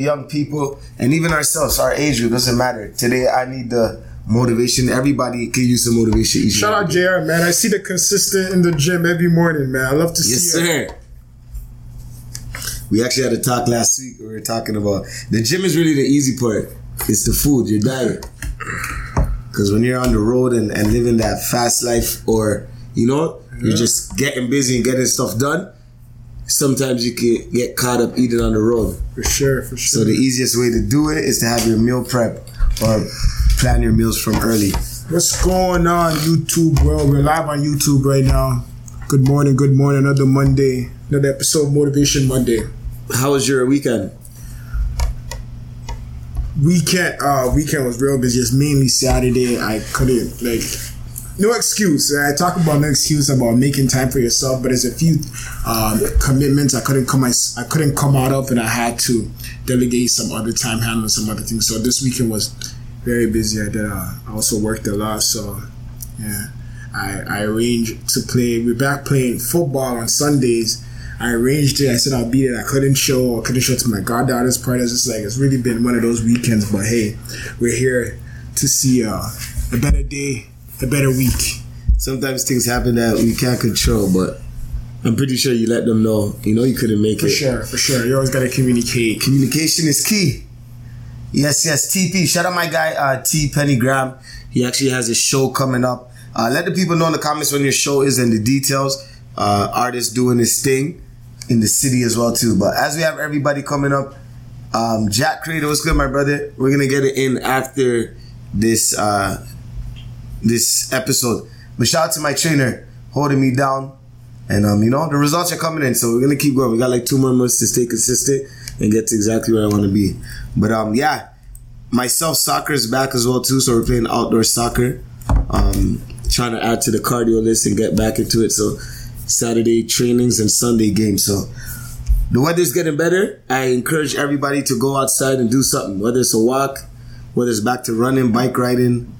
young people and even ourselves, our age group doesn't matter. Today, I need the motivation. Everybody can use some motivation. each Shout out. JR, man. I see the consistent in the gym every morning, man. I love to Yes, see it. sir. We actually had a talk last week. We were talking about the gym is really the easy part. It's the food, your diet. Because when you're on the road and, and living that fast life, or you know, you're just getting busy and getting stuff done. Sometimes you can get caught up eating on the road. For sure, for sure. So the easiest way to do it is to have your meal prep or plan your meals from early. What's going on, YouTube world? We're live on YouTube right now. Good morning, good morning. Another Monday, another episode of Motivation Monday. How was your weekend? Weekend, uh, weekend was real busy. It's mainly Saturday. I couldn't like, no excuse. I talk about no excuse about making time for yourself, but there's a few um, commitments I couldn't come. I, couldn't come out of, and I had to delegate some other time handling some other things. So this weekend was very busy. I did. Uh, I also worked a lot, so yeah. I, I arranged to play. We're back playing football on Sundays. I arranged it. I said I'll be there. I couldn't show. I couldn't show to my goddaughter's party. It's just like it's really been one of those weekends. But hey, we're here to see uh, a better day, a better week. Sometimes things happen that we can't control, but I'm pretty sure you let them know. You know you couldn't make For it. For sure, for sure. You always gotta communicate. Communication is key. Yes, yes, TP. Shout out my guy uh, T Penny Graham. He actually has a show coming up. Uh, let the people know in the comments when your show is and the details. Uh, artist doing his thing in the city as well too. But as we have everybody coming up, um, Jack Crater, what's good, my brother? We're gonna get it in after this uh, this episode. But shout out to my trainer holding me down. And um, you know, the results are coming in, so we're gonna keep going. We got like two more months to stay consistent and get to exactly where I wanna be. But um, yeah, myself soccer is back as well too, so we're playing outdoor soccer. Um, trying to add to the cardio list and get back into it. So Saturday trainings and Sunday games. So the weather's getting better. I encourage everybody to go outside and do something, whether it's a walk, whether it's back to running, bike riding,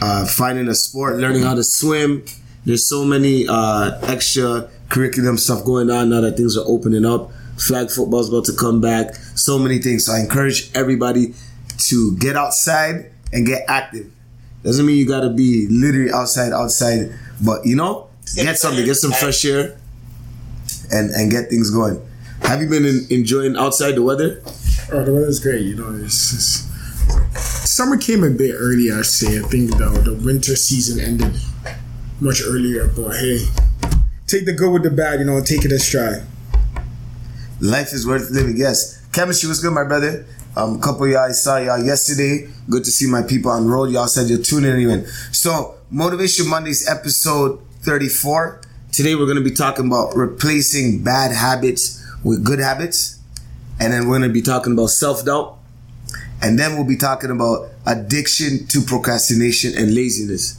uh, finding a sport, learning how to swim. There's so many uh, extra curriculum stuff going on now that things are opening up. Flag football's about to come back. So many things. So I encourage everybody to get outside and get active. Doesn't mean you gotta be literally outside, outside, but you know, get something, get some fresh air, and and get things going. Have you been in, enjoying outside the weather? Oh, the weather's great. You know, it's, it's, summer came a bit early. I say. I think the the winter season ended much earlier. But hey, take the good with the bad. You know, take it as stride. Life is worth living. Yes, chemistry was good, my brother. Um, couple y'all I saw y'all yesterday. Good to see my people on road. Y'all said you're tuning in. So, Motivation Mondays, episode 34. Today we're gonna be talking about replacing bad habits with good habits, and then we're gonna be talking about self doubt, and then we'll be talking about addiction to procrastination and laziness.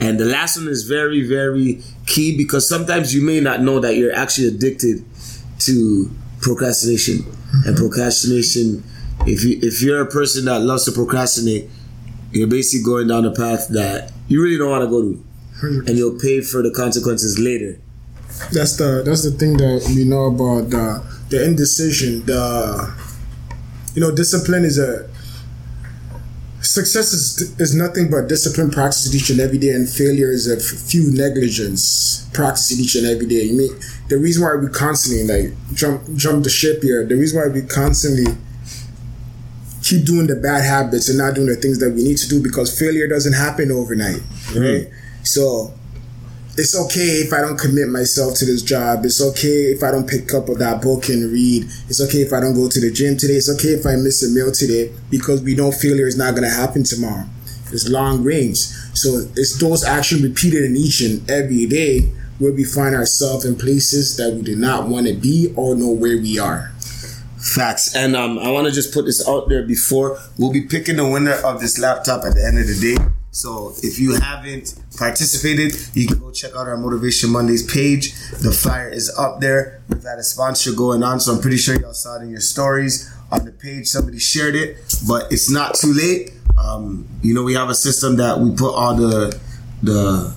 And the last one is very, very key because sometimes you may not know that you're actually addicted to procrastination. And mm-hmm. procrastination, if you if you're a person that loves to procrastinate, you're basically going down a path that you really don't want to go to. And you'll pay for the consequences later. That's the that's the thing that we know about the the indecision. The you know, discipline is a success is is nothing but discipline practiced each and every day, and failure is a f- few negligence practiced each and every day. You mean the reason why we constantly like jump jump the ship here? The reason why we constantly keep doing the bad habits and not doing the things that we need to do because failure doesn't happen overnight, right? Mm-hmm. So it's okay if I don't commit myself to this job. It's okay if I don't pick up that book and read. It's okay if I don't go to the gym today. It's okay if I miss a meal today because we know failure is not going to happen tomorrow. It's long range. So it's those actions repeated in each and every day where we find ourselves in places that we do not want to be or know where we are. Facts. And um, I want to just put this out there before we'll be picking the winner of this laptop at the end of the day. So if you haven't participated, you can go check out our Motivation Mondays page. The flyer is up there. We've had a sponsor going on, so I'm pretty sure y'all saw it in your stories on the page. Somebody shared it, but it's not too late. Um, you know, we have a system that we put all the the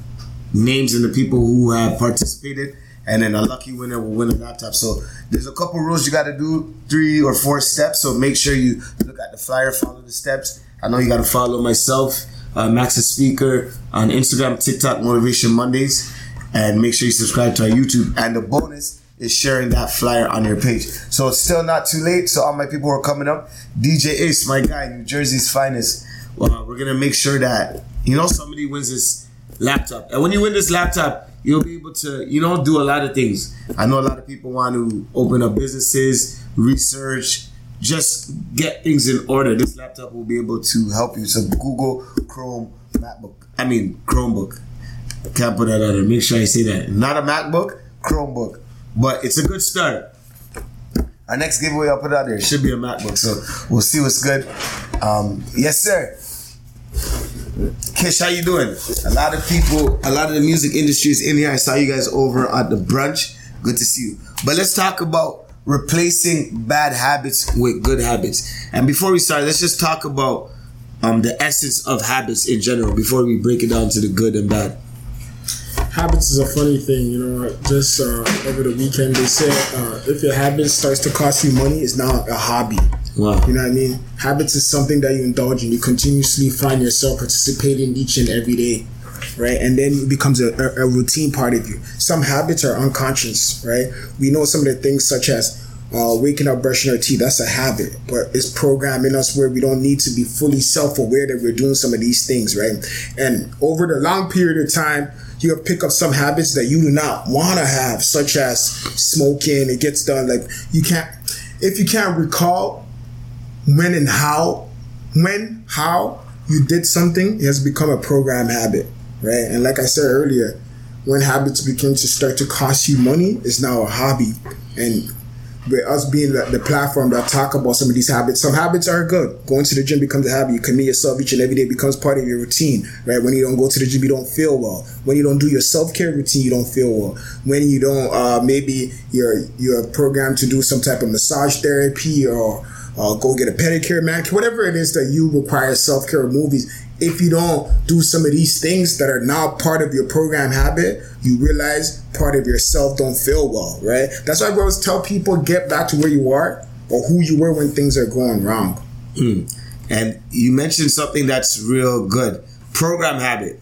names and the people who have participated, and then a lucky winner will win a laptop. So there's a couple rules you got to do, three or four steps. So make sure you look at the flyer, follow the steps. I know you got to follow myself, uh, Speaker on Instagram, TikTok, Motivation Mondays, and make sure you subscribe to our YouTube. And the bonus is sharing that flyer on your page. So it's still not too late. So all my people who are coming up, DJ Ace, my guy, New Jersey's finest. Well, we're gonna make sure that you know somebody wins this laptop, and when you win this laptop, you'll be able to you know do a lot of things. I know a lot of people want to open up businesses, research, just get things in order. This laptop will be able to help you. So Google Chrome MacBook. I mean Chromebook. I can't put that out there. Make sure I say that. Not a MacBook, Chromebook. But it's a good start. Our next giveaway, I'll put out there. Should be a MacBook, so we'll see what's good. Um, yes, sir. Kish, how you doing? A lot of people, a lot of the music industry is in here. I saw you guys over at the brunch. Good to see you. But let's talk about replacing bad habits with good habits. And before we start, let's just talk about um, the essence of habits in general before we break it down to the good and bad. Habits is a funny thing, you know. Just uh, over the weekend, they said uh, if your habit starts to cost you money, it's now a hobby. Wow. You know what I mean? Habits is something that you indulge in. You continuously find yourself participating each and every day, right? And then it becomes a, a, routine part of you. Some habits are unconscious, right? We know some of the things such as uh, waking up, brushing our teeth, that's a habit, but it's programming us where we don't need to be fully self aware that we're doing some of these things, right? And over the long period of time, you pick up some habits that you do not want to have, such as smoking. It gets done like you can't, if you can't recall when and how, when, how you did something, it has become a program habit, right? And like I said earlier, when habits begin to start to cost you money, it's now a hobby. And with us being the, the, platform that talk about some of these habits, some habits are good. Going to the gym becomes a habit. You commit yourself each and every day becomes part of your routine, right? When you don't go to the gym, you don't feel well. When you don't do your self care routine, you don't feel well. When you don't, uh, maybe you're you're programmed to do some type of massage therapy or uh, go get a pedicure, manicure, whatever it is that you require self care movies if you don't do some of these things that are now part of your program habit, you realize part of yourself don't feel well, right? That's why I always tell people get back to where you are or who you were when things are going wrong. Mm. And you mentioned something that's real good program habit.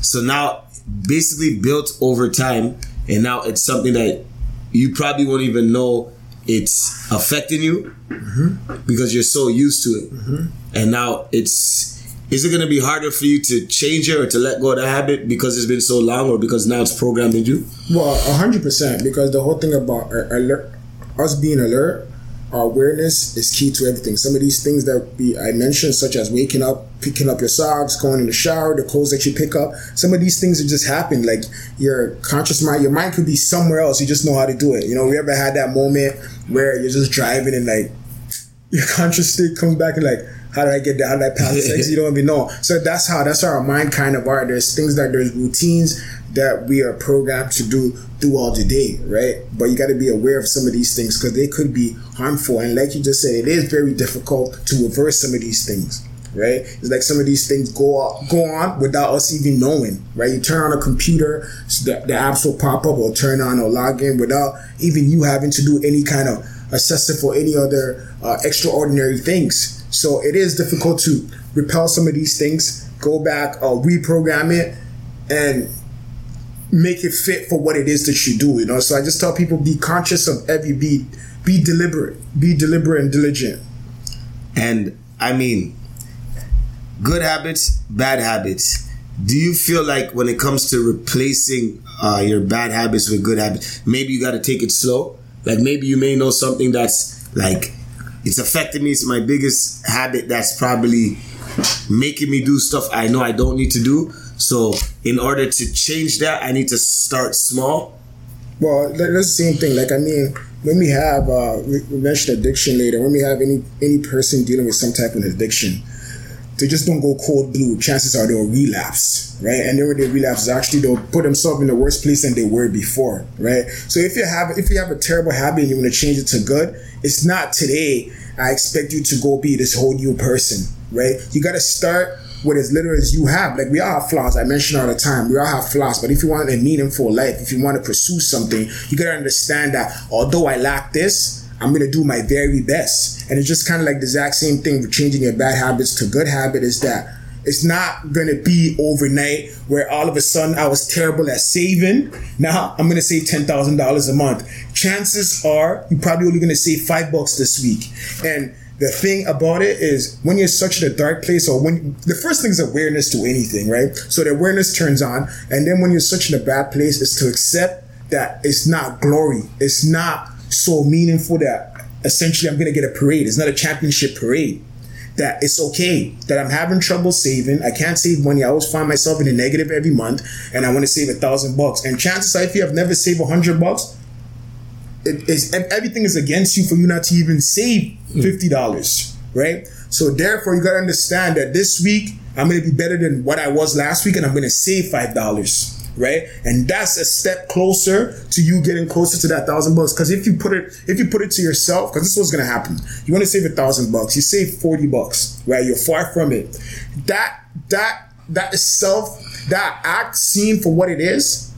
So now, basically, built over time, and now it's something that you probably won't even know it's affecting you mm-hmm. because you're so used to it. Mm-hmm. And now it's is it going to be harder for you to change it or to let go of the habit because it's been so long or because now it's programmed in you? Well, 100% because the whole thing about alert, us being alert, our awareness is key to everything. Some of these things that we I mentioned, such as waking up, picking up your socks, going in the shower, the clothes that you pick up, some of these things are just happen. Like your conscious mind, your mind could be somewhere else. You just know how to do it. You know, we ever had that moment where you're just driving and like your conscious state comes back and like, how did I get down that path of sex? You don't even know. So that's how that's how our mind kind of are. There's things that there's routines that we are programmed to do throughout all the day, right? But you got to be aware of some of these things because they could be harmful. And like you just said, it is very difficult to reverse some of these things right? It's like some of these things go on, go on without us even knowing, right? You turn on a computer, the, the apps will pop up or turn on or log in without even you having to do any kind of assessing or any other uh, extraordinary things. So it is difficult to repel some of these things, go back, uh, reprogram it, and make it fit for what it is that you do. You know, so I just tell people be conscious of every beat, be deliberate, be deliberate and diligent. And I mean, good habits, bad habits. Do you feel like when it comes to replacing uh, your bad habits with good habits, maybe you got to take it slow? Like maybe you may know something that's like it's affected me. It's my biggest habit that's probably making me do stuff I know I don't need to do. So in order to change that, I need to start small. Well, that's the same thing. Like I mean, when we have uh, we mentioned addiction later, when we have any any person dealing with some type of addiction, they just don't go cold blue. Chances are they'll relapse, right? And then when they relapse, actually they'll put themselves in the worst place than they were before, right? So if you have if you have a terrible habit and you want to change it to good, it's not today. I expect you to go be this whole new person, right? You got to start what as little as you have. Like we all have flaws. I mention all the time. We all have flaws. But if you want a meaningful life, if you want to pursue something, you gotta understand that although I lack this, I'm gonna do my very best. And it's just kind of like the exact same thing with changing your bad habits to good habit is that it's not gonna be overnight where all of a sudden I was terrible at saving. Now I'm gonna save ten thousand dollars a month. Chances are you're probably only gonna save five bucks this week. And the thing about it is when you're such in a dark place or when the first thing is awareness to anything, right? So the awareness turns on, and then when you're such in a bad place is to accept that it's not glory. It's not so meaningful that essentially I'm gonna get a parade. It's not a championship parade that it's okay that I'm having trouble saving. I can't save money. I always find myself in the negative every month, and I want to save a thousand bucks. And chances are, if you have never saved a hundred bucks, it is everything is against you for you not to even save hmm. fifty dollars, right? So therefore, you gotta understand that this week I'm gonna be better than what I was last week, and I'm gonna save five dollars right? And that's a step closer to you getting closer to that thousand bucks. Because if you put it, if you put it to yourself, because this is what's gonna happen. You want to save a thousand bucks, you save forty bucks, right? You're far from it. That that that itself, that act seen for what it is.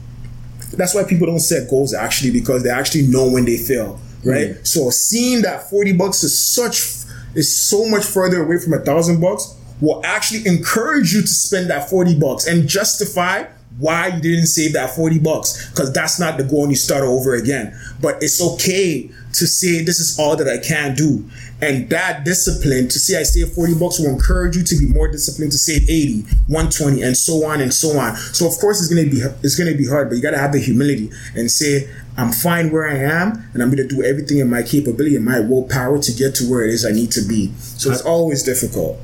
That's why people don't set goals actually because they actually know when they fail, right? Mm-hmm. So seeing that forty bucks is such is so much further away from a thousand bucks will actually encourage you to spend that 40 bucks and justify why you didn't save that 40 bucks because that's not the goal and you start over again. But it's okay to say this is all that i can do. And that discipline to say i save 40 bucks will encourage you to be more disciplined to save 80 120 and so on and so on. So of course it's going to be it's going to be hard but you got to have the humility and say i'm fine where i am and i'm going to do everything in my capability and my willpower to get to where it is i need to be. So it's always difficult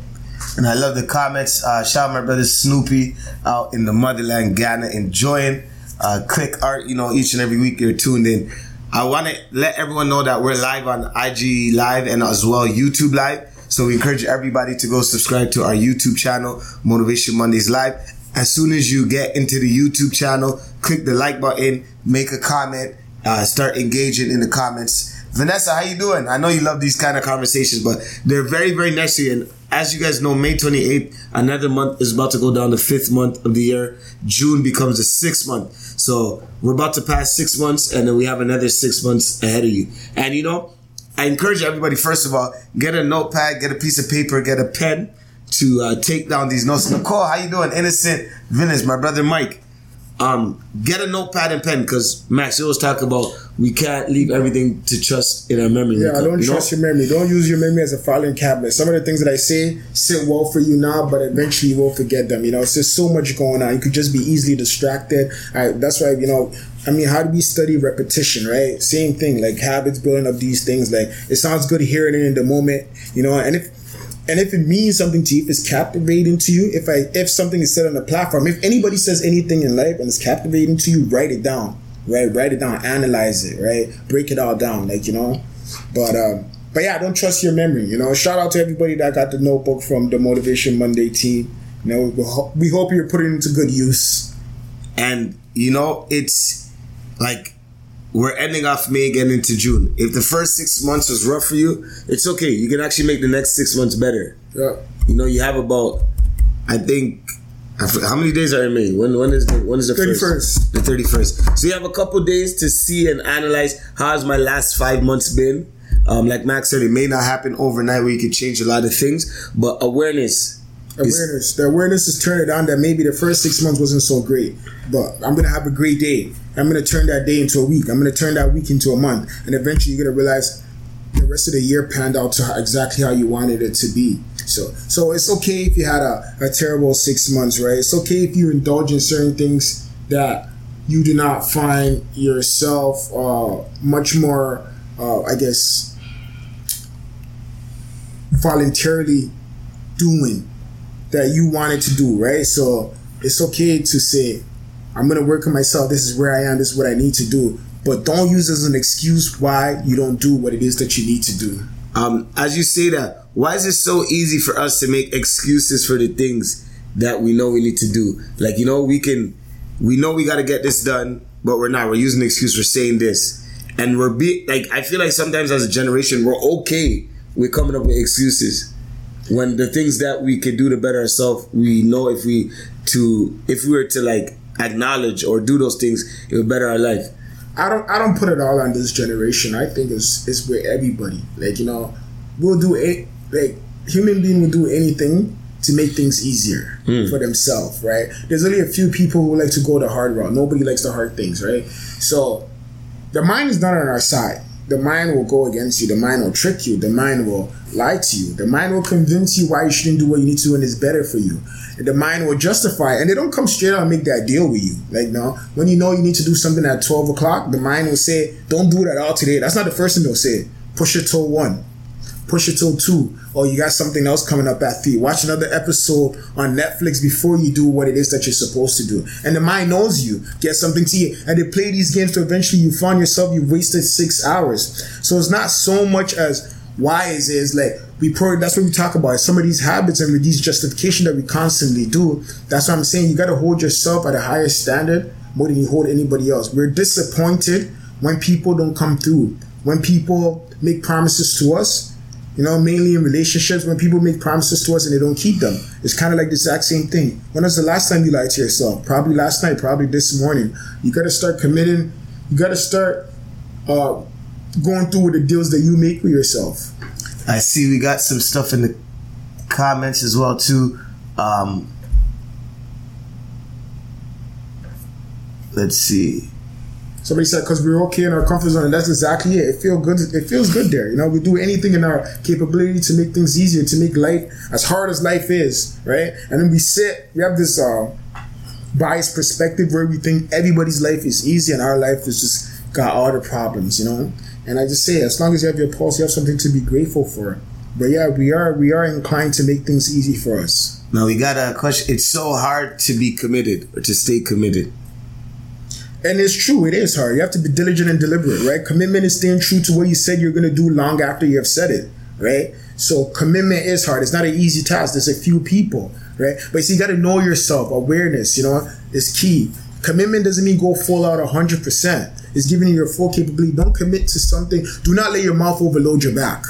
and I love the comments. Uh, shout out my brother Snoopy out in the motherland, Ghana, enjoying uh, click art. You know, each and every week you're tuned in. I want to let everyone know that we're live on IG Live and as well YouTube Live. So we encourage everybody to go subscribe to our YouTube channel, Motivation Mondays Live. As soon as you get into the YouTube channel, click the like button, make a comment, uh, start engaging in the comments. Vanessa, how you doing? I know you love these kind of conversations, but they're very, very necessary. And as you guys know, May 28th, another month is about to go down the fifth month of the year. June becomes the sixth month. So we're about to pass six months and then we have another six months ahead of you. And you know, I encourage everybody, first of all, get a notepad, get a piece of paper, get a pen to uh, take down these notes. Nicole, how you doing? Innocent Venice, my brother Mike um, get a notepad and pen because Max, you always talk about we can't leave everything to trust in our memory. Yeah, I don't trust know? your memory. Don't use your memory as a filing cabinet. Some of the things that I say sit well for you now, but eventually you will forget them. You know, it's just so much going on. You could just be easily distracted. I, that's why you know. I mean, how do we study repetition, right? Same thing, like habits, building up these things. Like it sounds good hearing it in the moment, you know. And if and if it means something to you, if it's captivating to you, if I if something is said on the platform, if anybody says anything in life and it's captivating to you, write it down. Right? Write it down, analyze it, right? Break it all down, like you know. But um, but yeah, don't trust your memory. You know, shout out to everybody that got the notebook from the Motivation Monday team. You know, we, ho- we hope you're putting it into good use. And you know, it's like we're ending off May, getting into June. If the first six months was rough for you, it's okay. You can actually make the next six months better. Yeah. You know, you have about, I think, how many days are in May? When when is the when is the 31st. first? The thirty first. So you have a couple days to see and analyze how has my last five months been. Um, like Max said, it may not happen overnight where you can change a lot of things, but awareness. Awareness. the awareness is turning on that maybe the first six months wasn't so great, but I'm gonna have a great day. I'm gonna turn that day into a week. I'm gonna turn that week into a month, and eventually you're gonna realize the rest of the year panned out to exactly how you wanted it to be. So, so it's okay if you had a, a terrible six months, right? It's okay if you indulge in certain things that you do not find yourself uh, much more, uh, I guess, voluntarily doing that you wanted to do, right? So it's okay to say, I'm gonna work on myself. This is where I am. This is what I need to do. But don't use as an excuse why you don't do what it is that you need to do. Um, as you say that, why is it so easy for us to make excuses for the things that we know we need to do? Like, you know, we can, we know we got to get this done, but we're not. We're using an excuse for saying this. And we're be like, I feel like sometimes as a generation, we're okay with coming up with excuses. when the things that we could do to better ourselves, we know if we to if we were to like acknowledge or do those things, it would better our life. I don't I don't put it all on this generation. I think it's it's with everybody. Like you know, we'll do it. Like human being will do anything to make things easier Hmm. for themselves, right? There's only a few people who like to go the hard route. Nobody likes the hard things, right? So the mind is not on our side. The mind will go against you. The mind will trick you. The mind will lie to you. The mind will convince you why you shouldn't do what you need to and it's better for you. The mind will justify it. And they don't come straight out and make that deal with you. Like, no, when you know you need to do something at 12 o'clock, the mind will say, don't do it at all today. That's not the first thing they'll say. Push it till 1 push it till two, or you got something else coming up at three. Watch another episode on Netflix before you do what it is that you're supposed to do. And the mind knows you, get something to eat, and they play these games to eventually you find yourself you wasted six hours. So it's not so much as why is it like we pro that's what we talk about some of these habits and these justification that we constantly do that's what i'm saying you got to hold yourself at a higher standard more than you hold anybody else we're disappointed when people don't come through when people make promises to us you know, mainly in relationships, when people make promises to us and they don't keep them, it's kind of like the exact same thing. When was the last time you lied to yourself? Probably last night, probably this morning. You got to start committing. You got to start uh, going through with the deals that you make with yourself. I see we got some stuff in the comments as well too. Um, let's see. Somebody said because we're okay in our comfort zone, and that's exactly it. It feels good. It feels good there. You know, we do anything in our capability to make things easier, to make life as hard as life is, right? And then we sit. We have this uh, biased perspective where we think everybody's life is easy and our life is just got all the problems. You know, and I just say, as long as you have your pulse, you have something to be grateful for. But yeah, we are we are inclined to make things easy for us. Now we got a question. It's so hard to be committed or to stay committed. And it's true, it is hard. You have to be diligent and deliberate, right? Commitment is staying true to what you said you're going to do long after you have said it, right? So commitment is hard. It's not an easy task. There's a few people, right? But see, you got to know yourself. Awareness, you know, is key. Commitment doesn't mean go full out 100%. It's giving you your full capability. Don't commit to something. Do not let your mouth overload your back.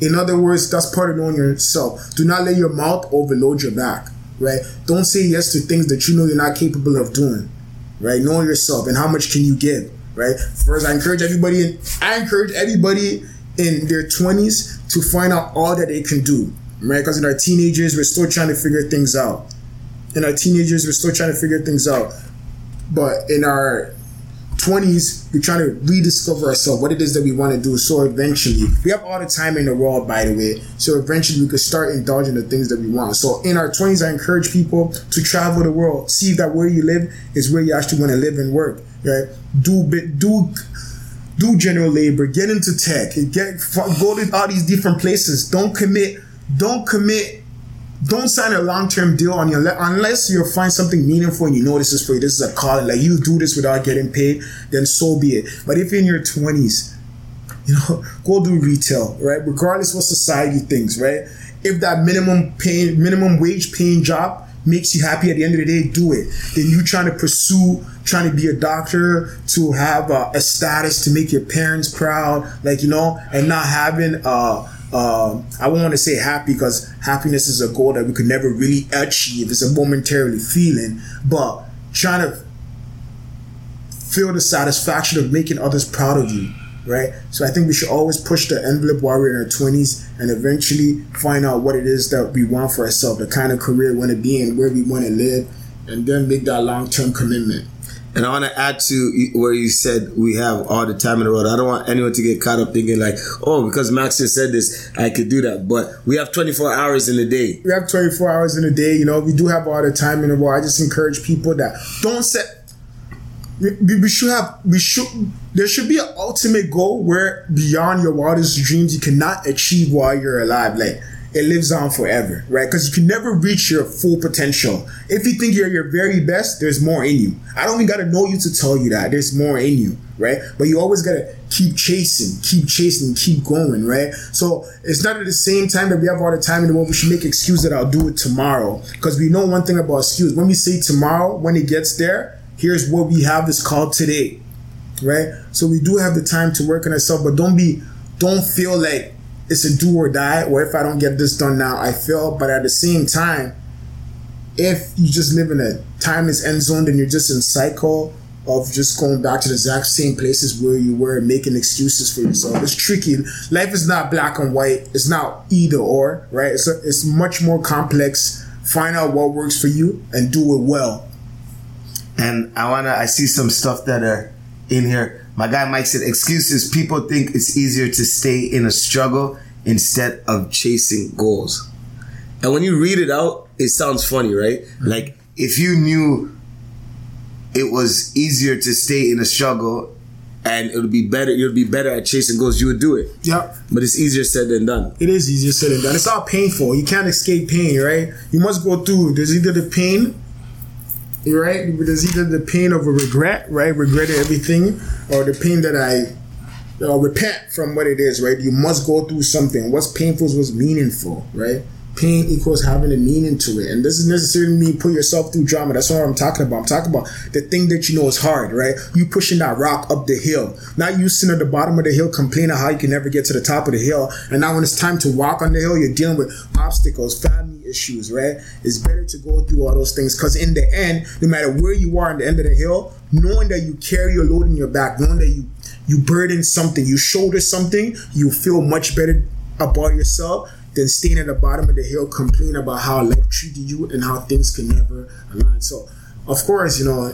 In other words, that's part of knowing yourself. Do not let your mouth overload your back, right? Don't say yes to things that you know you're not capable of doing right? Knowing yourself and how much can you give, right? First, I encourage everybody. In, I encourage everybody in their twenties to find out all that they can do, right? Because in our teenagers, we're still trying to figure things out. In our teenagers, we're still trying to figure things out. But in our 20s, we're trying to rediscover ourselves, what it is that we want to do. So eventually, we have all the time in the world, by the way. So eventually, we could start indulging the things that we want. So in our 20s, I encourage people to travel the world, see that where you live is where you actually want to live and work. Right? Do bit, do do general labor, get into tech, get go to all these different places. Don't commit. Don't commit don't sign a long term deal on your le- unless you find something meaningful and you know this is for you. This is a calling. Like you do this without getting paid, then so be it. But if in your twenties, you know, go do retail, right? Regardless what society thinks, right? If that minimum pay, minimum wage paying job makes you happy at the end of the day, do it. Then you trying to pursue, trying to be a doctor, to have a, a status, to make your parents proud, like you know, and not having uh um, I want to say happy because happiness is a goal that we could never really achieve. It's a momentarily feeling, but trying to feel the satisfaction of making others proud of you, right? So I think we should always push the envelope while we're in our twenties, and eventually find out what it is that we want for ourselves, the kind of career we want to be in, where we want to live, and then make that long term commitment. And I want to add to where you said we have all the time in the world. I don't want anyone to get caught up thinking like, oh, because Max just said this, I could do that. But we have 24 hours in a day. We have 24 hours in a day. You know, we do have all the time in the world. I just encourage people that don't set. We, we should have. We should. There should be an ultimate goal where beyond your wildest dreams you cannot achieve while you're alive. Like it lives on forever, right? Because you can never reach your full potential. If you think you're your very best, there's more in you. I don't even gotta know you to tell you that. There's more in you, right? But you always gotta keep chasing, keep chasing, keep going, right? So it's not at the same time that we have all the time in the world, we should make excuse that I'll do it tomorrow. Because we know one thing about excuse. When we say tomorrow, when it gets there, here's what we have is called today. Right? So we do have the time to work on ourselves, but don't be don't feel like it's a do or die, or if I don't get this done now, I fail. But at the same time, if you just live in a timeless end zone, then you're just in cycle of just going back to the exact same places where you were making excuses for yourself. It's tricky. Life is not black and white. It's not either or, right? It's, a, it's much more complex. Find out what works for you and do it well. And I wanna I see some stuff that are in here. My guy Mike said excuses. People think it's easier to stay in a struggle instead of chasing goals. And when you read it out, it sounds funny, right? Like if you knew it was easier to stay in a struggle and it would be better you'd be better at chasing goals, you would do it. Yep. But it's easier said than done. It is easier said than done. It's all painful. You can't escape pain, right? You must go through. There's either the pain, right? There's either the pain of a regret, right? Regretting everything, or the pain that I uh, repent from what it is, right? You must go through something. What's painful is what's meaningful, right? Pain equals having a meaning to it. And this is necessarily mean put yourself through drama. That's what I'm talking about. I'm talking about the thing that you know is hard, right? You pushing that rock up the hill. Not you sitting at the bottom of the hill complaining how you can never get to the top of the hill. And now when it's time to walk on the hill, you're dealing with obstacles, family issues, right? It's better to go through all those things because in the end, no matter where you are on the end of the hill, knowing that you carry your load in your back, knowing that you you burden something, you shoulder something, you feel much better about yourself than staying at the bottom of the hill complaining about how life treated you and how things can never align. So, of course, you know,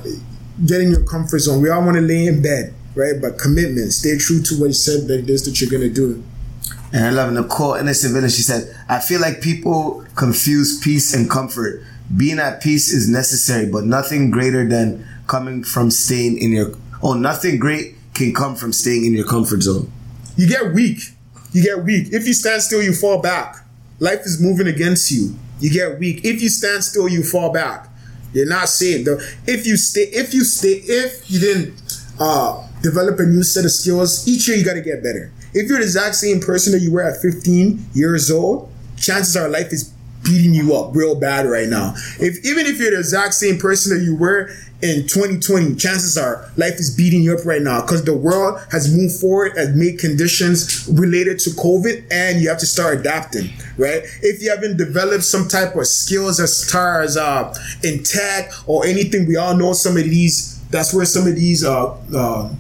get in your comfort zone. We all want to lay in bed, right? But commitment, stay true to what you said that it is that you're going to do. And I love Nicole Innocent Village. She said, I feel like people confuse peace and comfort. Being at peace is necessary, but nothing greater than coming from staying in your, oh, nothing great can come from staying in your comfort zone. You get weak. You get weak. If you stand still, you fall back. Life is moving against you. You get weak. If you stand still, you fall back. You're not saved. Though. If you stay, if you stay, if you didn't uh, develop a new set of skills, each year you got to get better. If you're the exact same person that you were at 15 years old, chances are life is beating you up real bad right now. If even if you're the exact same person that you were in 2020, chances are life is beating you up right now because the world has moved forward and made conditions related to COVID, and you have to start adapting, right? If you haven't developed some type of skills as far as uh, in tech or anything, we all know some of these. That's where some of these uh, uh,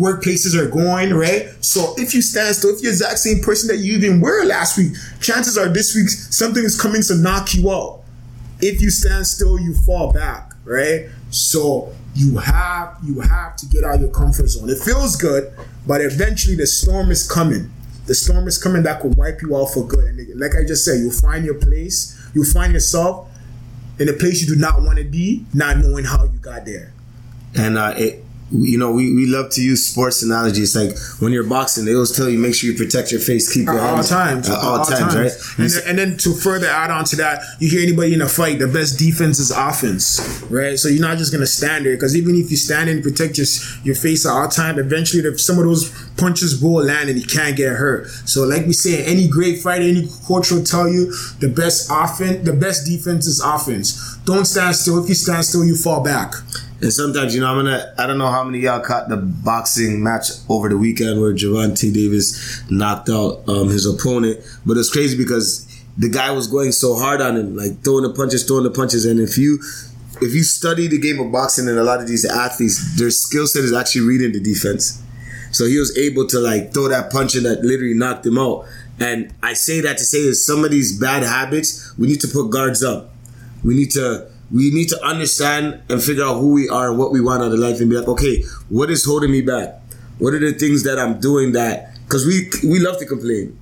workplaces are going, right? So if you stand still, if you're the exact same person that you even were last week, chances are this week something is coming to knock you out. If you stand still, you fall back, right? So you have you have to get out of your comfort zone. It feels good, but eventually the storm is coming. The storm is coming that could wipe you out for good. And like I just said, you'll find your place. You'll find yourself in a place you do not want to be, not knowing how you got there. And uh, it, you know, we, we love to use sports analogies. Like when you're boxing, they always tell you make sure you protect your face, keep your at all hands times, at all, all times, right? And then, and then to further add on to that, you hear anybody in a fight, the best defense is offense, right? So you're not just gonna stand there because even if you stand and protect your your face at all time, eventually the, some of those punches will land and you can't get hurt. So like we say, any great fighter, any coach will tell you the best offense, the best defense is offense. Don't stand still. If you stand still, you fall back. And sometimes, you know, I'm gonna. I don't know how many y'all caught the boxing match over the weekend where Gervonta Davis knocked out um, his opponent, but it's crazy because the guy was going so hard on him, like throwing the punches, throwing the punches, and if you if you study the game of boxing and a lot of these athletes, their skill set is actually reading the defense. So he was able to like throw that punch and that literally knocked him out. And I say that to say is some of these bad habits, we need to put guards up. We need to we need to understand and figure out who we are and what we want out of life and be like, okay, what is holding me back? What are the things that I'm doing that because we we love to complain.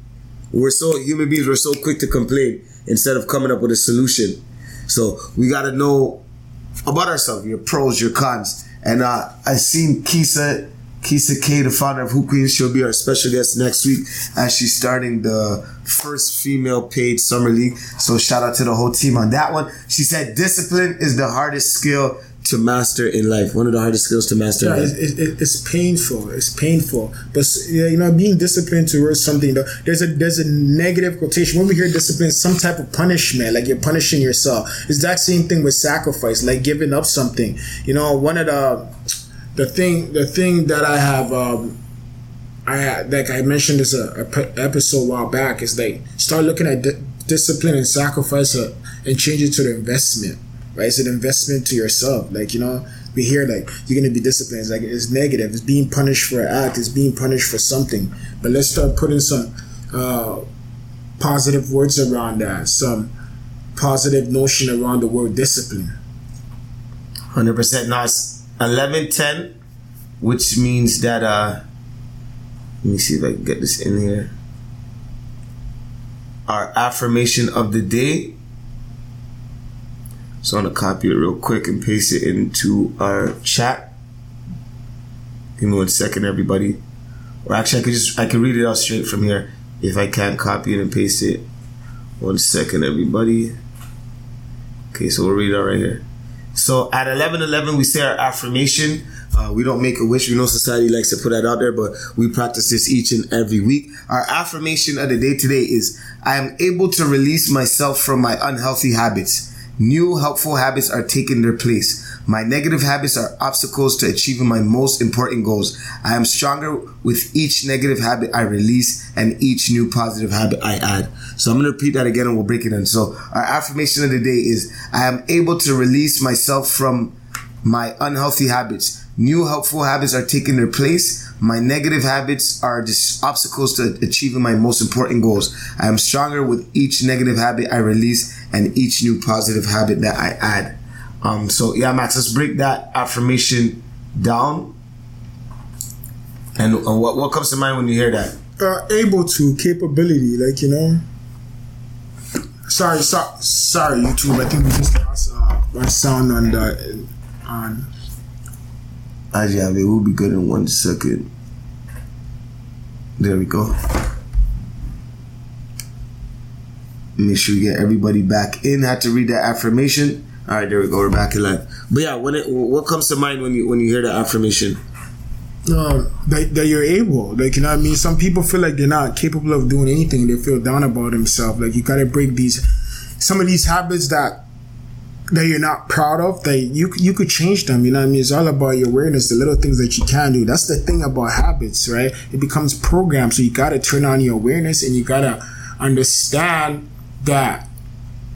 We're so human beings, we're so quick to complain instead of coming up with a solution. So we gotta know about ourselves, your pros, your cons. And uh I seen Kisa Kisa K, the founder of Who Queen, she'll be our special guest next week as she's starting the first female paid summer league. So shout out to the whole team on that one. She said discipline is the hardest skill to master in life. One of the hardest skills to master. Yeah, in life. it's, it, it's painful. It's painful, but you know, being disciplined towards something. Though, there's a there's a negative quotation when we hear discipline, some type of punishment, like you're punishing yourself. It's that same thing with sacrifice, like giving up something. You know, one of the the thing the thing that I have um, I like I mentioned this a, a episode a while back. Is like start looking at di- discipline and sacrifice uh, and change it to the investment. Right, it's an investment to yourself. Like you know, we hear like you're gonna be disciplined. It's like it's negative. It's being punished for an act. It's being punished for something. But let's start putting some uh, positive words around that. Some positive notion around the word discipline. Hundred percent. Eleven ten, which means that uh, let me see if I can get this in here. Our affirmation of the day. So I'm gonna copy it real quick and paste it into our chat. Give me one second, everybody. Or actually, I could just I can read it out straight from here if I can't copy it and paste it. One second, everybody. Okay, so we'll read it out right here. So at 11 11, we say our affirmation. Uh, we don't make a wish. We know society likes to put that out there, but we practice this each and every week. Our affirmation of the day today is I am able to release myself from my unhealthy habits. New helpful habits are taking their place. My negative habits are obstacles to achieving my most important goals. I am stronger with each negative habit I release and each new positive habit I add. So I'm going to repeat that again and we'll break it in. So our affirmation of the day is I am able to release myself from my unhealthy habits. New helpful habits are taking their place. My negative habits are just obstacles to achieving my most important goals. I am stronger with each negative habit I release and each new positive habit that I add. Um, so yeah, Max, let's break that affirmation down. And, and what, what comes to mind when you hear that? Uh, able to capability, like you know. Sorry, so, sorry, YouTube. I think we just lost uh, our sound on the on. Ajay, it will be good in one second. There we go. Make sure you get everybody back in. Had to read that affirmation. All right, there we go. We're back in live. But yeah, when it, what comes to mind when you when you hear the affirmation? Um, that, that you're able. Like, you know I mean? Some people feel like they're not capable of doing anything. They feel down about themselves. Like, you gotta break these, some of these habits that, that you're not proud of, that you, you could change them. You know what I mean? It's all about your awareness, the little things that you can do. That's the thing about habits, right? It becomes programmed. So you gotta turn on your awareness and you gotta understand that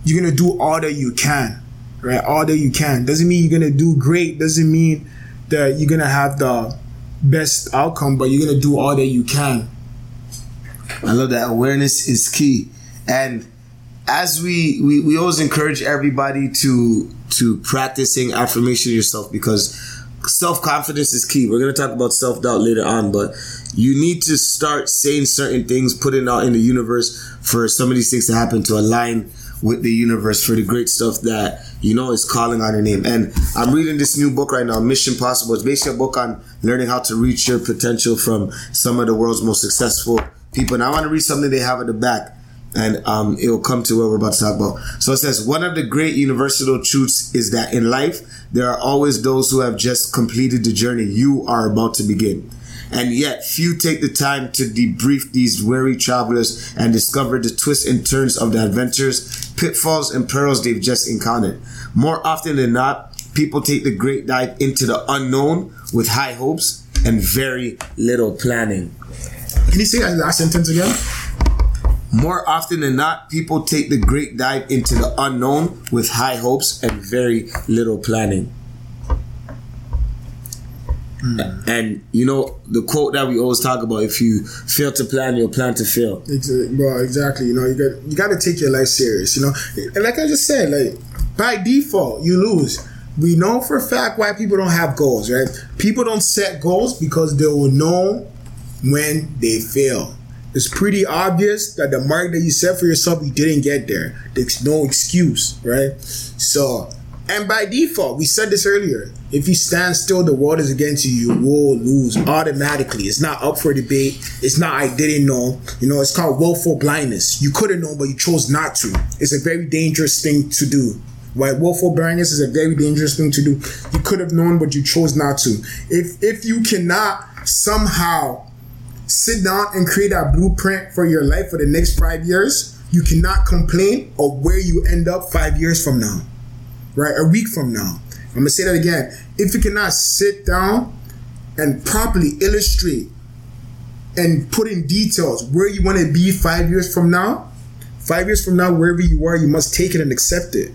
you're gonna do all that you can, right? All that you can. Doesn't mean you're gonna do great. Doesn't mean that you're gonna have the, best outcome, but you're gonna do all that you can. I love that awareness is key, and as we we, we always encourage everybody to to practice saying affirmation yourself because self confidence is key. We're gonna talk about self doubt later on, but you need to start saying certain things, putting out in the universe for some of these things to happen to align with the universe for the great stuff that you know is calling on your name. And I'm reading this new book right now, Mission Possible. It's basically a book on learning how to reach your potential from some of the world's most successful people. And I want to read something they have at the back. And um, it will come to what we're about to talk about. So it says, one of the great universal truths is that in life, there are always those who have just completed the journey you are about to begin and yet few take the time to debrief these weary travelers and discover the twists and turns of the adventures, pitfalls, and perils they've just encountered. More often than not, people take the great dive into the unknown with high hopes and very little planning. Can you say that last sentence again? More often than not, people take the great dive into the unknown with high hopes and very little planning. Mm. And you know the quote that we always talk about: "If you fail to plan, you'll plan to fail." Exactly. Well, exactly. You know, you got you got to take your life serious. You know, and like I just said, like by default, you lose. We know for a fact why people don't have goals, right? People don't set goals because they will know when they fail. It's pretty obvious that the mark that you set for yourself, you didn't get there. There's no excuse, right? So and by default, we said this earlier. If you stand still, the world is against you. You will lose automatically. It's not up for debate. It's not I didn't know. You know, it's called willful blindness. You could have known, but you chose not to. It's a very dangerous thing to do. Right? Willful blindness is a very dangerous thing to do. You could have known, but you chose not to. If if you cannot somehow sit down and create a blueprint for your life for the next five years, you cannot complain of where you end up five years from now right? A week from now. I'm gonna say that again. If you cannot sit down and properly illustrate and put in details where you want to be five years from now, five years from now, wherever you are, you must take it and accept it.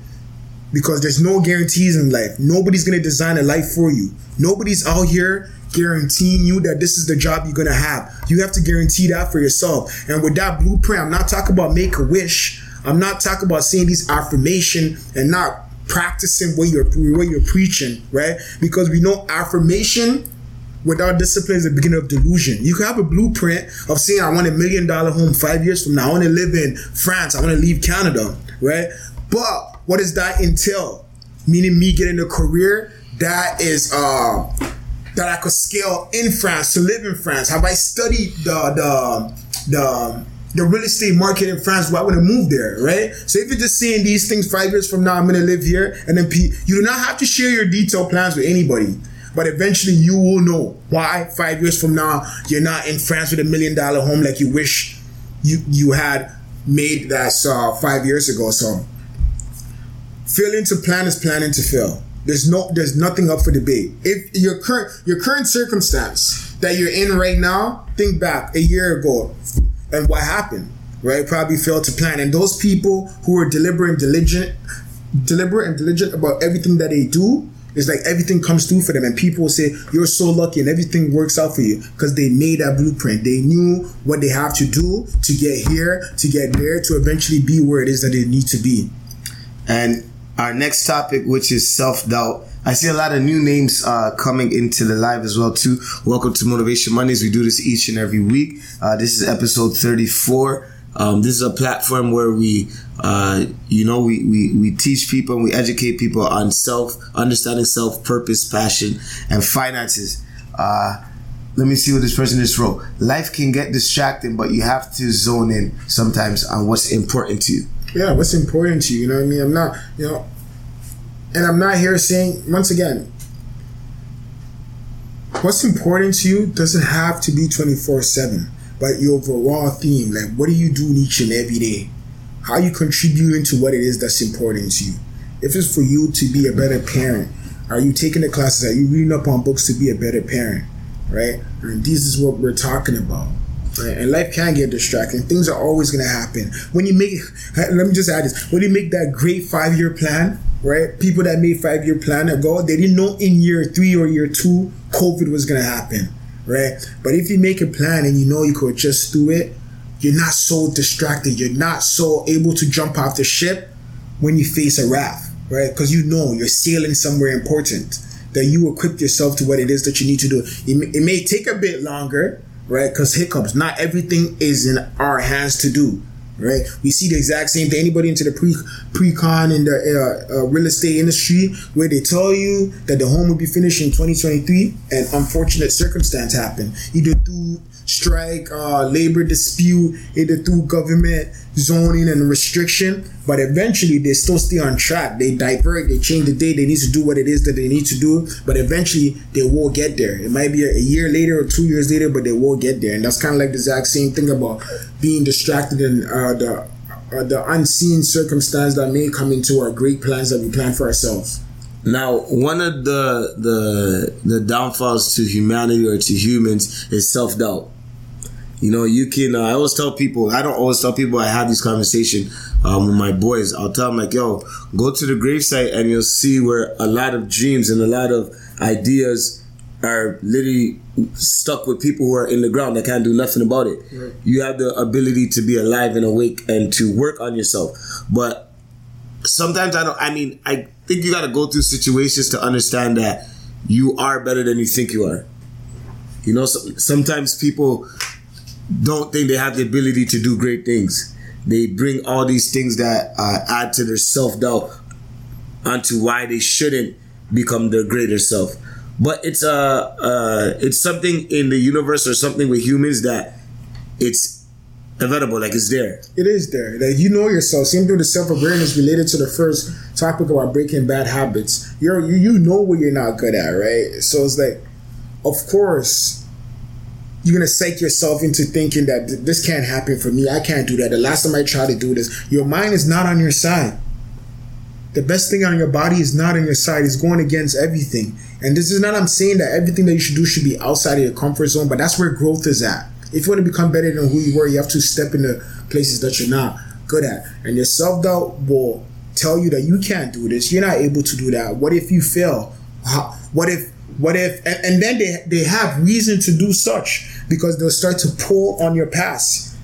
Because there's no guarantees in life. Nobody's gonna design a life for you. Nobody's out here guaranteeing you that this is the job you're gonna have. You have to guarantee that for yourself. And with that blueprint, I'm not talking about make a wish. I'm not talking about saying these affirmation and not practicing what you're what you're preaching, right? Because we know affirmation without discipline is the beginning of delusion. You can have a blueprint of saying I want a million dollar home five years from now. I want to live in France. I want to leave Canada, right? But what does that entail? Meaning me getting a career that is uh that I could scale in France to live in France. Have I studied the the the the real estate market in France? Why would I move there, right? So if you're just saying these things five years from now, I'm gonna live here, and then you do not have to share your detailed plans with anybody. But eventually, you will know why five years from now you're not in France with a million dollar home like you wish you you had made that uh, five years ago. So, failing to plan is planning to fail. There's no, there's nothing up for debate. If your current, your current circumstance that you're in right now, think back a year ago, and what happened, right? Probably failed to plan. And those people who are deliberate and diligent, deliberate and diligent about everything that they do, it's like everything comes through for them, and people say you're so lucky, and everything works out for you because they made that blueprint. They knew what they have to do to get here, to get there, to eventually be where it is that they need to be. And our next topic, which is self doubt. I see a lot of new names uh, coming into the live as well too. Welcome to Motivation Mondays. We do this each and every week. Uh, this is episode 34. Um, this is a platform where we, uh, you know, we, we, we teach people and we educate people on self, understanding self, purpose, passion, and finances. Uh, let me see what this person just wrote. Life can get distracting, but you have to zone in sometimes on what's important to you yeah, what's important to you? You know what I mean? I'm not, you know, and I'm not here saying once again, what's important to you doesn't have to be 24 7, but your overall theme, like what do you do each and every day? How are you contributing to what it is that's important to you? If it's for you to be a better parent, are you taking the classes? Are you reading up on books to be a better parent? Right? And this is what we're talking about. Right? And life can get distracting. Things are always going to happen. When you make, let me just add this: when you make that great five-year plan, right? People that made five-year plan ago, they didn't know in year three or year two COVID was going to happen, right? But if you make a plan and you know you could just do it, you're not so distracted. You're not so able to jump off the ship when you face a raft, right? Because you know you're sailing somewhere important. That you equip yourself to what it is that you need to do. It may, it may take a bit longer, right? Because hiccups, not everything is in our hands to do, right? We see the exact same thing. Anybody into the pre pre-con in the uh, uh, real estate industry where they tell you that the home will be finished in 2023 and unfortunate circumstance happen either through strike, uh, labor dispute, either through government zoning and restriction, but eventually they still stay on track. They divert, they change the day, they need to do what it is that they need to do, but eventually they will get there. It might be a, year later or two years later, but they will get there. And that's kind of like the exact same thing about being distracted and uh, the uh, the unseen circumstance that may come into our great plans that we plan for ourselves. Now, one of the the the downfalls to humanity or to humans is self doubt. You know, you can. Uh, I always tell people. I don't always tell people. I have this conversation um, with my boys. I'll tell them like, "Yo, go to the gravesite and you'll see where a lot of dreams and a lot of ideas are literally stuck with people who are in the ground that can't do nothing about it. Right. You have the ability to be alive and awake and to work on yourself. But sometimes I don't. I mean, I think you got to go through situations to understand that you are better than you think you are. You know, so, sometimes people don't think they have the ability to do great things. They bring all these things that uh, add to their self doubt onto why they shouldn't become their greater self. But it's a uh, uh, it's something in the universe or something with humans that it's available, like it's there. It is there. That you know yourself. Same thing with self awareness related to the first topic about breaking bad habits. You're you, you know what you're not good at, right? So it's like, of course, you're gonna psych yourself into thinking that this can't happen for me. I can't do that. The last time I tried to do this, your mind is not on your side. The best thing on your body is not on your side. It's going against everything. And this is not I'm saying that everything that you should do should be outside of your comfort zone, but that's where growth is at. If you want to become better than who you were, you have to step into places that you're not good at. And your self doubt will tell you that you can't do this. You're not able to do that. What if you fail? What if what if and, and then they they have reason to do such because they'll start to pull on your past.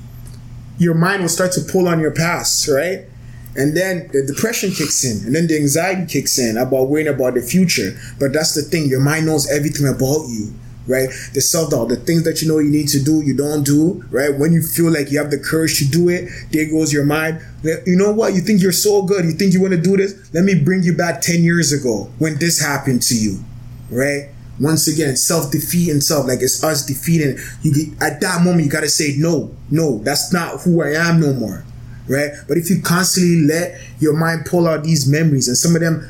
Your mind will start to pull on your past, right? And then the depression kicks in, and then the anxiety kicks in about worrying about the future. But that's the thing, your mind knows everything about you right? The self doubt, the things that you know you need to do, you don't do, right? When you feel like you have the courage to do it, there goes your mind. You know what? You think you're so good. You think you want to do this? Let me bring you back 10 years ago when this happened to you, right? Once again, self defeat and self, like it's us defeating. You get, at that moment, you got to say, no, no, that's not who I am no more, right? But if you constantly let your mind pull out these memories, and some of them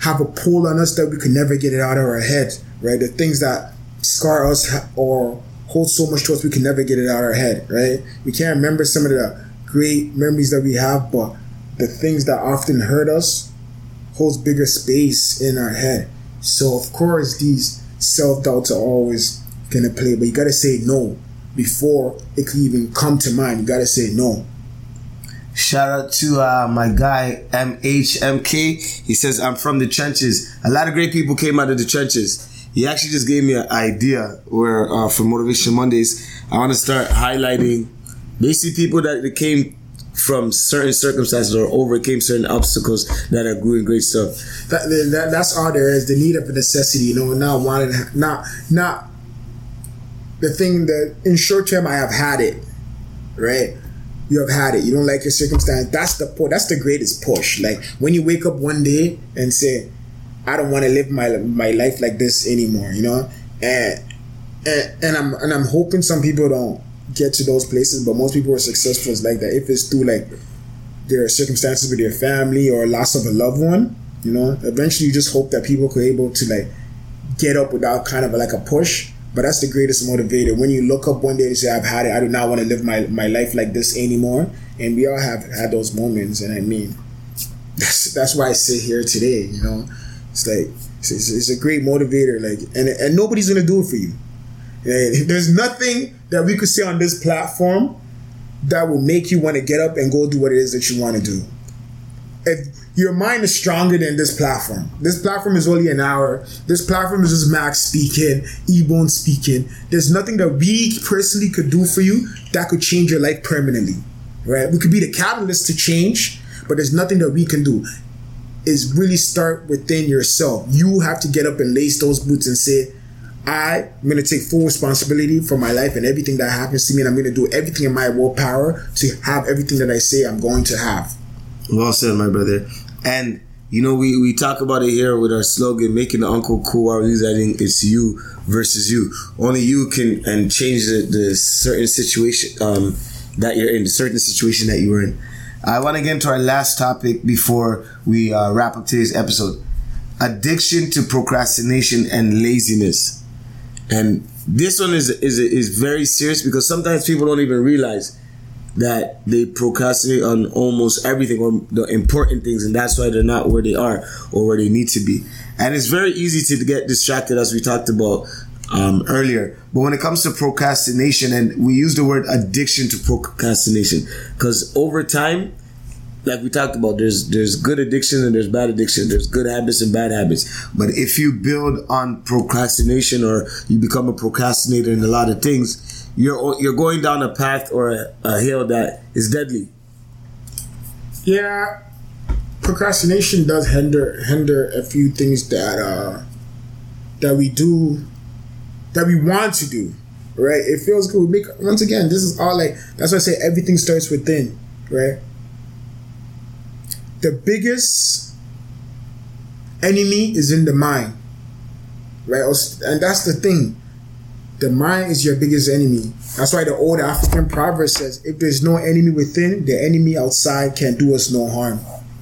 have a pull on us that we can never get it out of our head, right? The things that scar us or hold so much to us we can never get it out of our head, right? We can't remember some of the great memories that we have, but the things that often hurt us holds bigger space in our head. So of course these self doubts are always gonna play, but you gotta say no before it can even come to mind. You gotta say no. Shout out to uh, my guy MHMK. He says I'm from the trenches. A lot of great people came out of the trenches he actually just gave me an idea where uh, for Motivation Mondays, I want to start highlighting basically people that came from certain circumstances or overcame certain obstacles that are doing great stuff. That, that, that's all there is. The need of a necessity, you know, not wanting, not not the thing that in short term I have had it, right? You have had it. You don't like your circumstance. That's the point. That's the greatest push. Like when you wake up one day and say, I don't want to live my my life like this anymore, you know. And and, and I'm and I'm hoping some people don't get to those places, but most people are successful is like that. If it's through like their circumstances with their family or loss of a loved one, you know, eventually you just hope that people could able to like get up without kind of like a push. But that's the greatest motivator. When you look up one day and say, I've had it, I do not want to live my, my life like this anymore. And we all have had those moments. And I mean, that's, that's why I sit here today, you know. It's like it's, it's, a great motivator. Like and and nobody's gonna do it for you. There's nothing that we could say on this platform that will make you want to get up and go do what it is that you want to do. If your mind is stronger than this platform. This platform is only an hour. This platform is just Max speaking, Ebone speaking. There's nothing that we personally could do for you that could change your life permanently. Right? We could be the catalyst to change, but there's nothing that we can do is really start within yourself. You have to get up and lace those boots and say, I'm going to take full responsibility for my life and everything that happens to me, and I'm going to do everything in my willpower to have everything that I say I'm going to have. Well said, my brother. And you know, we, we talk about it here with our slogan, making the uncle cool. Our think it's you versus you. Only you can and change the, the certain situation um, that you're in, the certain situation that you were in. I want to get into our last topic before we uh, wrap up today's episode addiction to procrastination and laziness. And this one is, is, is very serious because sometimes people don't even realize that they procrastinate on almost everything or the important things, and that's why they're not where they are or where they need to be. And it's very easy to get distracted, as we talked about um, earlier. But when it comes to procrastination, and we use the word addiction to procrastination, because over time, like we talked about, there's there's good addiction and there's bad addiction. There's good habits and bad habits. But if you build on procrastination or you become a procrastinator in a lot of things, you're you're going down a path or a, a hill that is deadly. Yeah, procrastination does hinder hinder a few things that uh that we do that we want to do, right? It feels good. Make once again, this is all like that's why I say everything starts within, right? The biggest enemy is in the mind, right? And that's the thing. The mind is your biggest enemy. That's why the old African proverb says, if there's no enemy within, the enemy outside can do us no harm.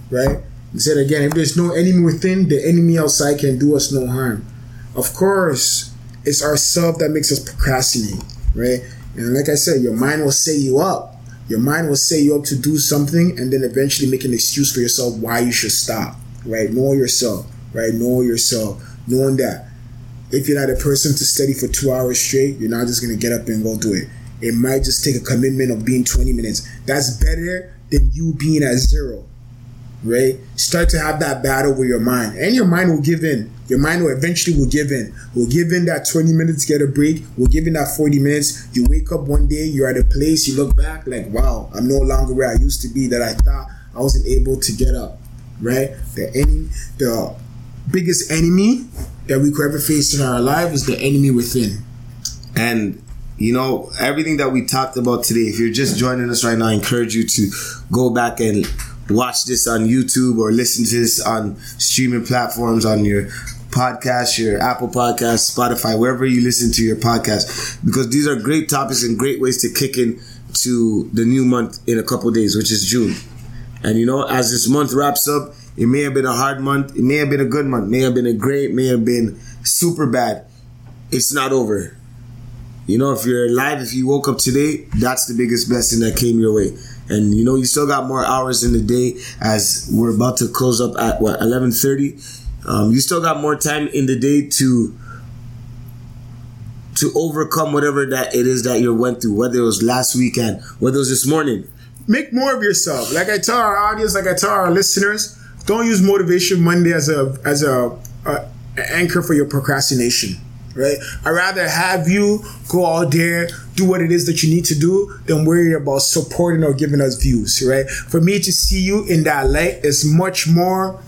Right? He said again, if there's no enemy within, the enemy outside can do us no harm. Of course, it's ourself that makes us procrastinate, right? And like I said, your mind will say you up. Your mind will say you up to do something and then eventually make an excuse for yourself why you should stop, right? Know yourself, right? Know yourself. Knowing that if you're not a person to study for two hours straight, you're not just gonna get up and go do it. It might just take a commitment of being 20 minutes. That's better than you being at zero. Right? Start to have that battle with your mind. And your mind will give in. Your mind will eventually will give in. Will give in that 20 minutes, to get a break. Will give in that 40 minutes. You wake up one day, you're at a place, you look back like, wow, I'm no longer where I used to be that I thought I wasn't able to get up. Right? The enemy, the biggest enemy that we could ever face in our life is the enemy within. And you know, everything that we talked about today, if you're just joining us right now, I encourage you to go back and watch this on YouTube or listen to this on streaming platforms on your podcast, your Apple Podcast, Spotify, wherever you listen to your podcast, because these are great topics and great ways to kick in to the new month in a couple days, which is June. And you know, as this month wraps up, it may have been a hard month, it may have been a good month, may have been a great, may have been super bad. It's not over you know, if you're alive, if you woke up today, that's the biggest blessing that came your way. And you know, you still got more hours in the day as we're about to close up at what eleven thirty. Um, you still got more time in the day to to overcome whatever that it is that you went through, whether it was last weekend, whether it was this morning. Make more of yourself. Like I tell our audience, like I tell our listeners, don't use motivation Monday as a as a, a anchor for your procrastination right? I'd rather have you go out there, do what it is that you need to do, than worry about supporting or giving us views, right? For me to see you in that light is much more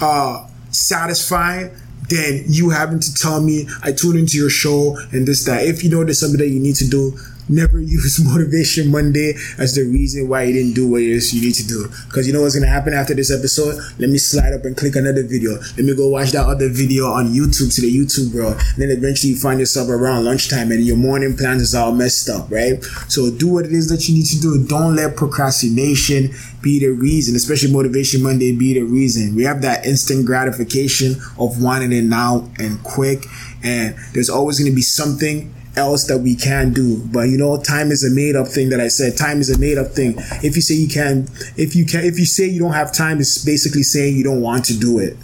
uh, satisfying than you having to tell me I tune into your show and this that. If you know there's something that you need to do, never use motivation Monday as the reason why you didn't do what it is you need to do. Because you know what's gonna happen after this episode? Let me slide up and click another video. Let me go watch that other video on YouTube to the YouTube bro. And then eventually you find yourself around lunchtime and your morning plans is all messed up, right? So do what it is that you need to do. Don't let procrastination be the reason, especially motivation Monday be the reason. We have that instant gratification of wanting it now and quick. And there's always going to be something else that we can do. But you know, time is a made up thing that I said. Time is a made up thing. If you say you can, if you can, if you say you don't have time, it's basically saying you don't want to do it.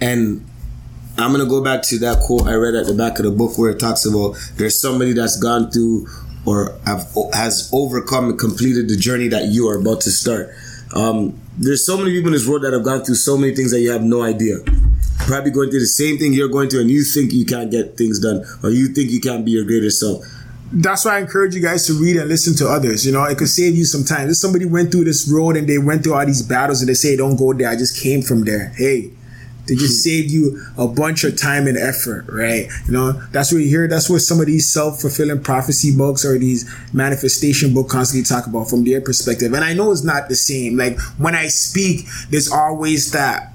And I'm gonna go back to that quote I read at the back of the book where it talks about there's somebody that's gone through or have, has overcome and completed the journey that you are about to start. Um, there's so many people in this world that have gone through so many things that you have no idea probably going through the same thing you're going through and you think you can't get things done or you think you can't be your greater self that's why I encourage you guys to read and listen to others. You know, it could save you some time. If somebody went through this road and they went through all these battles and they say, don't go there, I just came from there. Hey, they just hmm. saved you a bunch of time and effort, right? You know, that's what you hear. That's what some of these self-fulfilling prophecy books or these manifestation book constantly talk about from their perspective. And I know it's not the same. Like when I speak, there's always that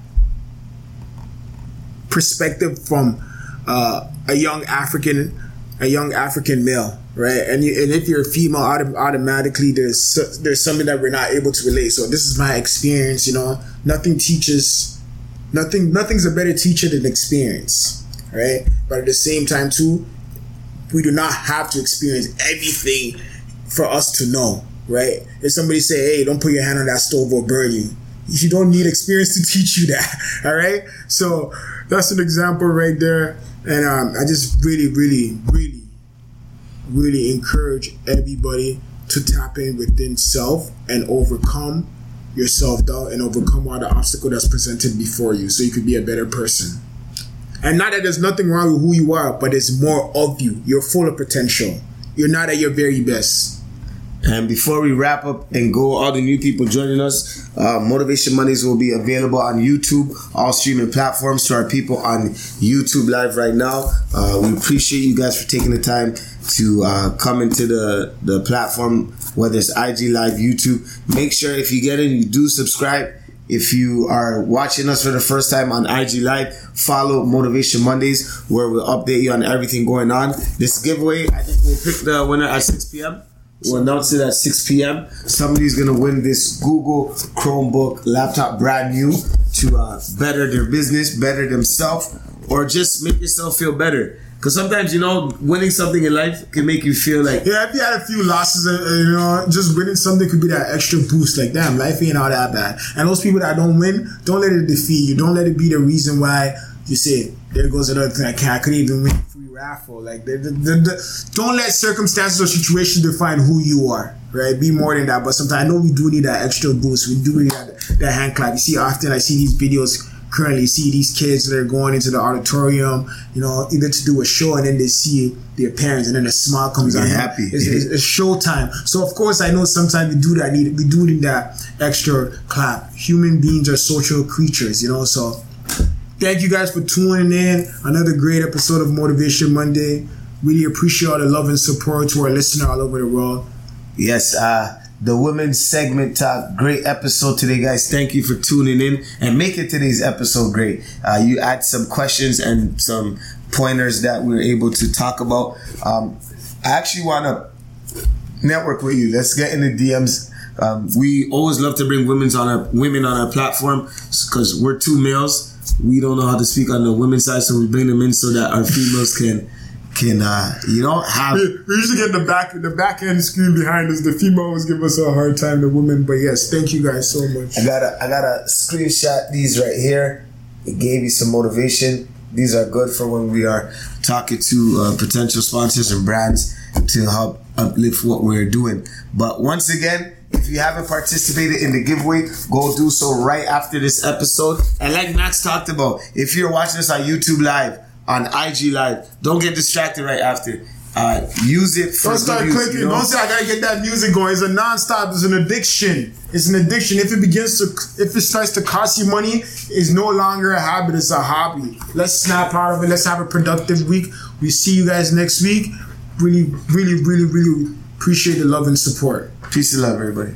perspective from uh, a young African a young African male, right? And you, and if you're a female, autom- automatically there's there's something that we're not able to relate. So this is my experience. You know, nothing teaches, nothing nothing's a better teacher than experience, right? But at the same time, too, we do not have to experience everything for us to know, right? If somebody say, "Hey, don't put your hand on that stove or burn you," you don't need experience to teach you that, all right? So that's an example right there. And um, I just really, really, really, really encourage everybody to tap in within self and overcome your self doubt and overcome all the obstacle that's presented before you so you could be a better person. And not that there's nothing wrong with who you are, but it's more of you. You're full of potential. You're not at your very best. And before we wrap up and go, all the new people joining us, uh, Motivation Mondays will be available on YouTube, all streaming platforms to our people on YouTube Live right now. Uh, we appreciate you guys for taking the time to uh, come into the, the platform, whether it's IG Live, YouTube. Make sure if you get in, you do subscribe. If you are watching us for the first time on IG Live, follow Motivation Mondays where we'll update you on everything going on. This giveaway, I think we'll pick the winner at 6 p.m. We'll announce it at 6 p.m. Somebody's gonna win this Google Chromebook laptop brand new to uh, better their business, better themselves, or just make yourself feel better. Because sometimes, you know, winning something in life can make you feel like. Yeah, if you had a few losses, uh, you know, just winning something could be that extra boost. Like, damn, life ain't all that bad. And those people that don't win, don't let it defeat you. Don't let it be the reason why you say, there goes another thing. I can't. I couldn't even win free raffle. Like, the, the, the, don't let circumstances or situations define who you are. Right? Be more than that. But sometimes I know we do need that extra boost. We do need that, that hand clap. You see, often I see these videos currently see these kids that are going into the auditorium, you know, either to do a show and then they see their parents and then a smile comes They're on. happy. It's, it's, it's showtime. So of course I know sometimes we do that need we do need that extra clap. Human beings are social creatures, you know, so thank you guys for tuning in. Another great episode of Motivation Monday. Really appreciate all the love and support to our listener all over the world. Yes, uh, the women's segment talk. Great episode today, guys. Thank you for tuning in and making today's episode great. Uh, you add some questions and some pointers that we are able to talk about. Um, I actually want to network with you. Let's get in the DMs. Um, we always love to bring women's on our women on our platform because we're two males. We don't know how to speak on the women's side, so we bring them in so that our females can can uh, you know have We, we usually get the back the back end screen behind us. The female always give us a hard time, the women. But yes, thank you guys so much. I gotta I gotta screenshot these right here. It gave you some motivation. These are good for when we are talking to uh, potential sponsors and brands to help uplift what we're doing. But once again, if you haven't participated in the giveaway, go do so right after this episode. And like Max talked about, if you're watching this on YouTube Live, on IG Live, don't get distracted right after. Uh, use it for Don't start use, clicking. you know? Don't say I gotta get that music going. It's a non-stop. It's an addiction. It's an addiction. If it begins to, if it starts to cost you money, it's no longer a habit. It's a hobby. Let's snap out of it. Let's have a productive week. We see you guys next week. Really, really, really, really appreciate the love and support. Peace and love, everybody.